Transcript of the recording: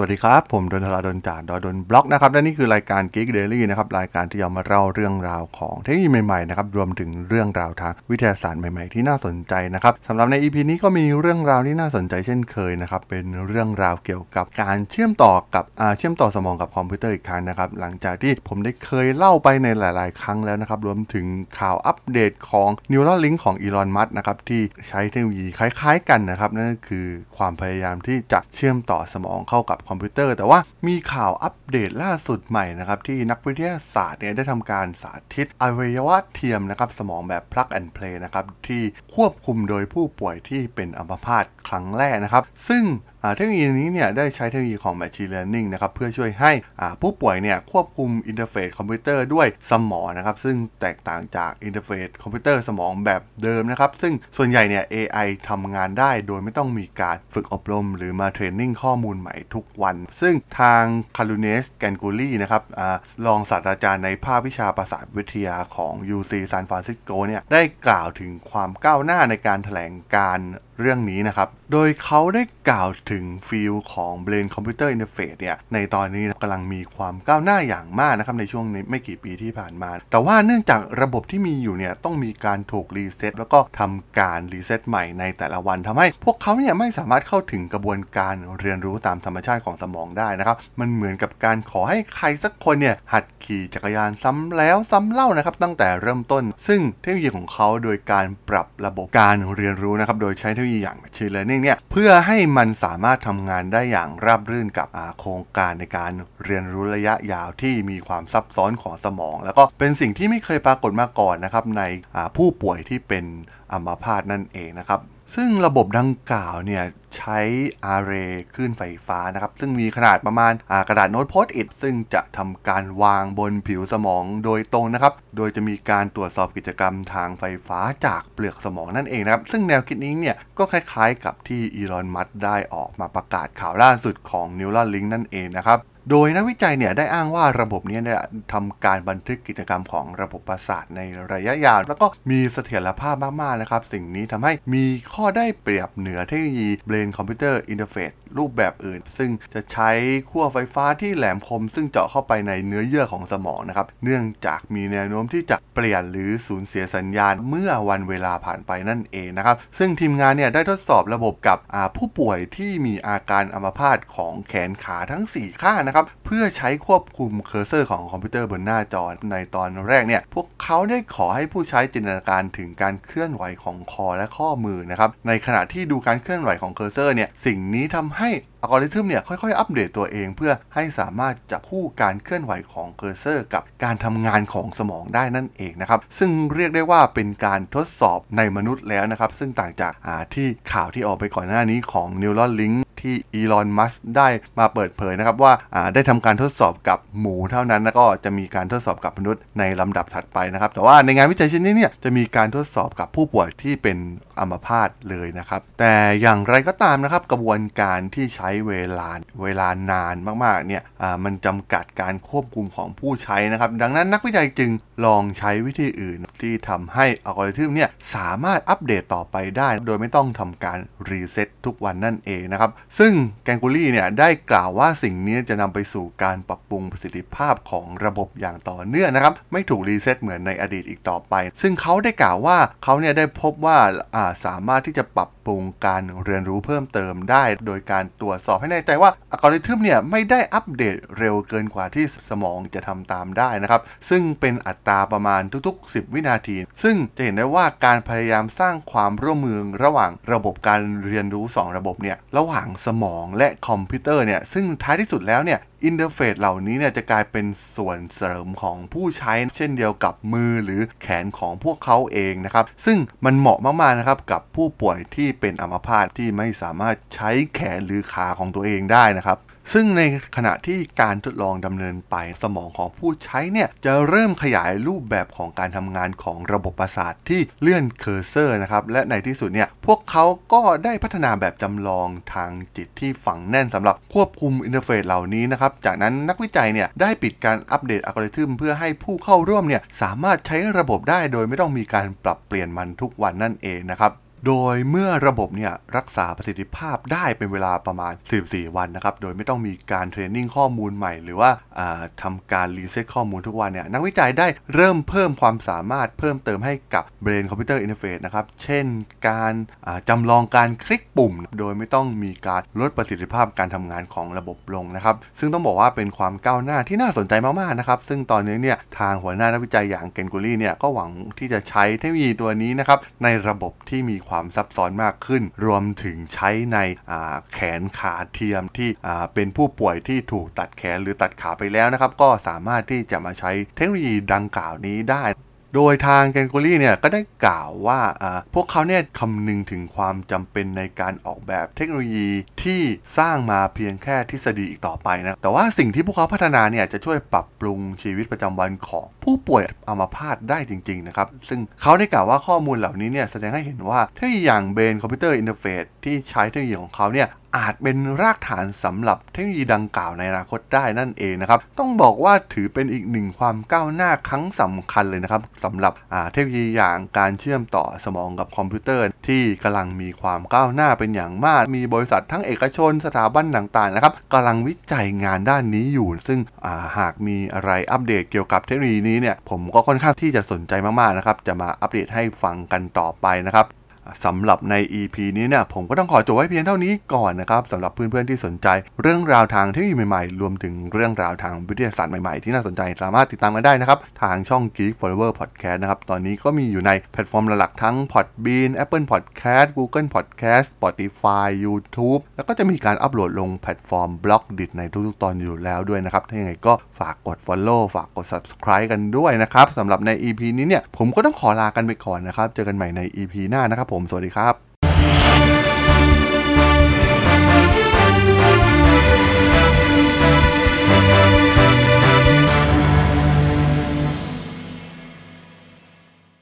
สวัสดีครับ ผมดนทราดนจากดนบล็อกนะครับและนี่คือรายการ Geek Daily นะครับรายการที่จะมาเล่าเรื่องราวของเทคโนโลยีใหม่ๆนะครับรวมถึงเรื่องราวทางวิทยาศาสตร์ใหม่ๆ ที่น่าสนใจนะครับสำหรับใน EP นี้ก็มีเรื่องราวที่น่าสนใจเช่นเคยนะครับเป็นเรื่องราวเกี่ยวกับการเชื่อมต่อกับเชื่อมต่อสมองกับคอมพิวเตอร์อีกครั้งนะครับหลังจากที่ผมได้เคยเล่าไปในหลาย ๆ ครั้งแล้วนะครับรวมถึงข่าวอัปเดตของ Neuralink ของอีลอนมัสก์นะครับที่ใช้เทคโนโลยีคล้าย ๆ กันนะครับนั่นก็คือความพยายามที่จะเชื่อมต่อสมองเข้ากับคอมพิวเตอร์ แต่ว่ามีข่าวอัปเดตล่าสุดใหม่นะครับที่นักวิทยาศาสตร์เนี่ยได้ทำการสาธิตอวัยวะเทียมนะครับสมองแบบ plug and play นะครับที่ควบคุมโดยผู้ป่วยที่เป็นอัมพาตครั้งแรกนะครับ ซึ่งเทคโนโลยีนี้เนี่ยได้ใช้เทคโนโลยีของ Machine Learning นะครับเพื่อช่วยให้ผู้ป่วยเนี่ยควบคุมอินเทอร์เฟซคอมพิวเตอร์ด้วยสมองนะครับซึ่งแตกต่างจากอินเทอร์เฟซคอมพิวเตอร์สมองแบบเดิมนะครับซึ่งส่วนใหญ่เนี่ย AI ทำงานได้โดยไม่ต้องมีการฝึกอบรม หรือมา training ข้อมูลใหม่ทุกวัน ซึ่งทาง Karunesh Ganguly นะครับรองศาสตราจารย์ในภาควิชาประสาทวิทยาของ UC ซานฟรานซิสโกเนี่ยได้กล่าวถึงความก้าวหน้าในการแถลงการ เรื่องนี้นะครับ โดยเขาได้กล่าวถึง field ของ Brain Computer Interface เนี่ย ในตอนนี้กำลังมีความก้าวหน้าอย่างมากนะครับ ในช่วงนี้ไม่กี่ปีที่ผ่านมา แต่ว่าเนื่องจากระบบที่มีอยู่เนี่ย ต้องมีการถูกรีเซ็ตแล้วก็ทำการรีเซ็ตใหม่ในแต่ละวันทำให้พวกเขาเนี่ยไม่สามารถเข้าถึงกระบวนการเรียนรู้ตามธรรมชาติของสมองได้นะครับ มันเหมือนกับการขอให้ใครสักคนเนี่ยหัดขี่จักรยานซ้ำแล้วซ้ำเล่านะครับตั้งแต่เริ่มต้น ซึ่งเทคโนโลยีของเขาโดยการปรับระบบการเรียนรู้นะครับโดยใช้เทคโนโลยีอย่าง Machine Learning เนี่ยเพื่อให้มันสามารถทำงานได้อย่างราบรื่นกับโครงการในการเรียนรู้ระยะยาวที่มีความซับซ้อนของสมอง แล้วก็เป็นสิ่งที่ไม่เคยปรากฏมาก่อนนะครับในผู้ป่วยที่เป็นอัมพาตนั่นเองนะครับ ซึ่งระบบดังกล่าวเนี่ยใช้อาร์เรย์คลื่นไฟฟ้านะครับ ซึ่งมีขนาดประมาณกระดาษโน้ตโพสต์อิทซึ่งจะทำการวางบนผิวสมองโดยตรงนะครับ โดยจะมีการตรวจสอบกิจกรรมทางไฟฟ้าจากเปลือกสมองนั่นเองนะครับ ซึ่งแนวคิดนี้เนี่ยก็คล้ายๆกับที่อีลอนมัสได้ออกมาประกาศข่าวล่าสุดของ Neuralink นั่นเองนะครับ โดยนักวิจัยเนี่ยได้อ้างว่าระบบนี้เนี่ยทำการบันทึกกิจกรรมของระบบประสาทในระยะยาว แล้วก็มีเสถียรภาพมากๆนะครับ สิ่งนี้ทำให้มีข้อได้เปรียบเหนือเทคโนโลยี Brain Computer Interface รูปแบบอื่น ซึ่งจะใช้ขั้วไฟฟ้าที่แหลมคม ซึ่งเจาะเข้าไปในเนื้อเยื่อของสมองนะครับ เนื่องจากมีแนวโน้มที่จะเปลี่ยนหรือสูญเสียสัญญาณเมื่อวันเวลาผ่านไปนั่นเองนะครับ ซึ่งทีมงานเนี่ยได้ทดสอบระบบกับผู้ป่วยที่มีอาการอัมพาตของแขนขาทั้ง 4 ข้างนะครับเพื่อใช้ควบคุมเคอร์เซอร์ของคอมพิวเตอร์บนหน้าจอในตอนแรกเนี่ย พวกเขาได้ขอให้ผู้ใช้จินตนาการถึงการเคลื่อนไหวของคอและข้อมือนะครับ ในขณะที่ดูการเคลื่อนไหวของเคอร์เซอร์เนี่ย สิ่งนี้ทำให้อัลกอริทึมเนี่ยค่อยๆ อัปเดตตัวเองเพื่อให้สามารถจับคู่การเคลื่อนไหวของเคอร์เซอร์ กับการทำงานของสมองได้นั่นเองนะครับซึ่งเรียกได้ว่าเป็นการทดสอบในมนุษย์แล้วนะครับ ซึ่งต่างจากที่ข่าวที่ออกไปก่อนหน้านี้ของ Neuralink ที่อีลอนมัสได้มาเปิดเผยนะครับว่าได้ทำการทดสอบกับหมูเท่านั้นแล้วก็จะมีการทดสอบกับมนุษย์ในลำดับถัดไปนะครับ แต่ว่าในงานวิจัยชิ้นนี้เนี่ยจะมีการทดสอบกับผู้ป่วยที่เป็นอัมพาตเลยนะครับ แต่อย่างไรก็ตามนะครับกระบวนการที่ใช้เวลาเวลานานมากๆเนี่ยมันจำกัดการควบคุมของผู้ใช้นะครับ ดังนั้นนักวิจัยจึงลองใช้วิธีอื่นที่ทำให้อัลกอริทึมเนี่ยสามารถอัปเดตต่อไปได้ โดยไม่ต้องทำการรีเซ็ตทุกวันนั่นเองนะครับ ซึ่ง Ganguly เนี่ยได้กล่าวว่าสิ่งนี้จะนำไปสู่การปรับปรุงประสิทธิภาพของระบบอย่างต่อเนื่องนะครับ ไม่ถูกรีเซ็ตเหมือนในอดีตอีกต่อไป ซึ่งเขาได้กล่าวว่าเขาเนี่ยได้พบว่าสามารถที่จะปรับปรุงการเรียนรู้เพิ่มเติมได้ โดยการตรวจสอบให้แน่ใจว่าอัลกอริทึมเนี่ยไม่ได้อัปเดตเร็วเกินกว่าที่สมองจะทำตามได้นะครับ ซึ่งเป็นอัตราประมาณทุกๆ 10 วินาที ซึ่งจะเห็นได้ว่าการพยายามสร้างความร่วมมือระหว่างระบบการเรียนรู้ 2 ระบบเนี่ยระหว่างสมองและคอมพิวเตอร์เนี่ยซึ่งท้ายที่สุดแล้วเนี่ย อินเทอร์เฟซเหล่านี้เนี่ยจะกลายเป็นส่วนเสริมของผู้ใช้เช่นเดียวกับมือหรือแขนของพวกเขาเองนะครับ ซึ่งมันเหมาะมากๆนะครับกับผู้ป่วยที่เป็นอัมพาตที่ไม่สามารถใช้แขนหรือขาของตัวเองได้นะครับ ซึ่งในขณะที่การทดลองดำเนินไปสมองของผู้ใช้เนี่ยจะเริ่มขยายรูปแบบของการทำงานของระบบประสาทที่เลื่อนเคอร์เซอร์นะครับและในที่สุดเนี่ยพวกเขาก็ได้พัฒนาแบบจำลองทางจิตที่ฝังแน่นสำหรับควบคุมอินเทอร์เฟซเหล่านี้นะครับจากนั้นนักวิจัยเนี่ยได้ปิดการอัปเดตอัลกอริทึมเพื่อให้ผู้เข้าร่วมเนี่ยสามารถใช้ระบบได้โดยไม่ต้องมีการปรับเปลี่ยนมันทุกวันนั่นเองนะครับ โดยเมื่อระบบเนี่ยรักษาประสิทธิภาพได้เป็นเวลาประมาณ 14 วันนะครับ โดยไม่ต้องมีการ training ข้อมูลใหม่หรือว่าทำการรีเซ็ตข้อมูลทุกวันเนี่ยนักวิจัยได้เริ่มเพิ่มความสามารถเพิ่มเติมให้กับ Brain Computer Interface นะครับ เช่นการจำลองการคลิกปุ่ม โดยไม่ต้องมีการลดประสิทธิภาพการทำงานของระบบลงนะครับ ซึ่งต้องบอกว่าเป็นความก้าวหน้าที่น่าสนใจมากๆนะครับ ซึ่งตอนนี้เนี่ยทางหัวหน้านักวิจัยอย่าง Ganguly เนี่ยก็หวังที่จะใช้เทคโนโลยีตัวนี้นะครับในระบบที่มีความซับซ้อนมากขึ้น รวมถึงใช้ในแขนขาเทียมที่เป็นผู้ป่วยที่ถูกตัดแขนหรือตัดขาไปแล้วนะครับ ก็สามารถที่จะมาใช้เทคโนโลยีดังกล่าวนี้ได้ โดยทาง Ganguly เนี่ยก็ได้กล่าวว่าพวกเขาเนี่ยคำนึงถึงความจำเป็นในการออกแบบเทคโนโลยีที่สร้างมาเพียงแค่ทฤษฎีอีกต่อไปนะ แต่ว่าสิ่งที่พวกเขาพัฒนาเนี่ยจะช่วยปรับปรุงชีวิตประจำวันของผู้ป่วยอัมพาตได้จริง ๆ นะครับ ซึ่งเขาได้กล่าวว่าข้อมูลเหล่านี้เนี่ยแสดงให้เห็นว่าเทคโนโลยีอย่าง Brain Computer Interface ที่ใช้เทคโนโลยีของเขาเนี่ยอาจเป็นรากฐานสำหรับเทคโนโลยีดังกล่าวในอนาคตได้นั่นเองนะครับ ต้องบอกว่าถือเป็นอีกหนึ่งความก้าวหน้าครั้งสำคัญเลยนะครับสำหรับเทคโนโลยีอย่างการเชื่อมต่อสมองกับคอมพิวเตอร์ ที่กำลังมีความก้าวหน้าเป็นอย่างมาก มีบริษัททั้งเอกชนสถาบันต่างๆนะครับกำลังวิจัยงานด้านนี้อยู่ ซึ่งหากมีอะไรอัปเดตเกี่ยวกับเทคโนโลยีนี้เนี่ยผมก็ค่อนข้างที่จะสนใจมากๆนะครับจะมาอัปเดตให้ฟังกันต่อไปนะครับ สำหรับใน EP นี้เนี่ยผมก็ต้องขอจบไว้เพียงเท่านี้ก่อนนะครับสำหรับเพื่อนๆที่สนใจเรื่องราวทางเทคโนโลยีใหม่ๆ รวมถึงเรื่องราวทางวิทยาศาสตร์ใหม่ๆ ที่น่าสนใจสามารถติดตามกันได้นะครับ ทางช่อง Geek Forever Podcast นะครับ ตอนนี้ก็มีอยู่ในแพลตฟอร์มหลักๆทั้ง Podbean Apple Podcast Google Podcast Spotify YouTube แล้วก็จะมีการอัปโหลดลงแพลตฟอร์ม Blockdit ในทุกๆตอนอยู่แล้วด้วยนะครับถ้าอย่างไรก็ฝากกด Follow ฝากกด Subscribe กันด้วยนะครับสำหรับใน EP นี้เนี่ยผมก็ต้องขอลากันไปก่อนนะครับเจอกันใหม่ใน EP หน้านะครับผมผมสวัสดีครับ